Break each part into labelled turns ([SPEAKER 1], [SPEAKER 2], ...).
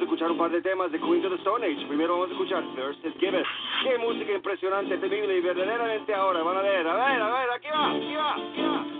[SPEAKER 1] vamos a escuchar un par de temas de Queen of the Stone Age. Primero vamos a escuchar First is Given. Qué música impresionante, temible y verdaderamente ahora. Van a ver, a ver, a ver, aquí va, aquí va, aquí va.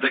[SPEAKER 2] The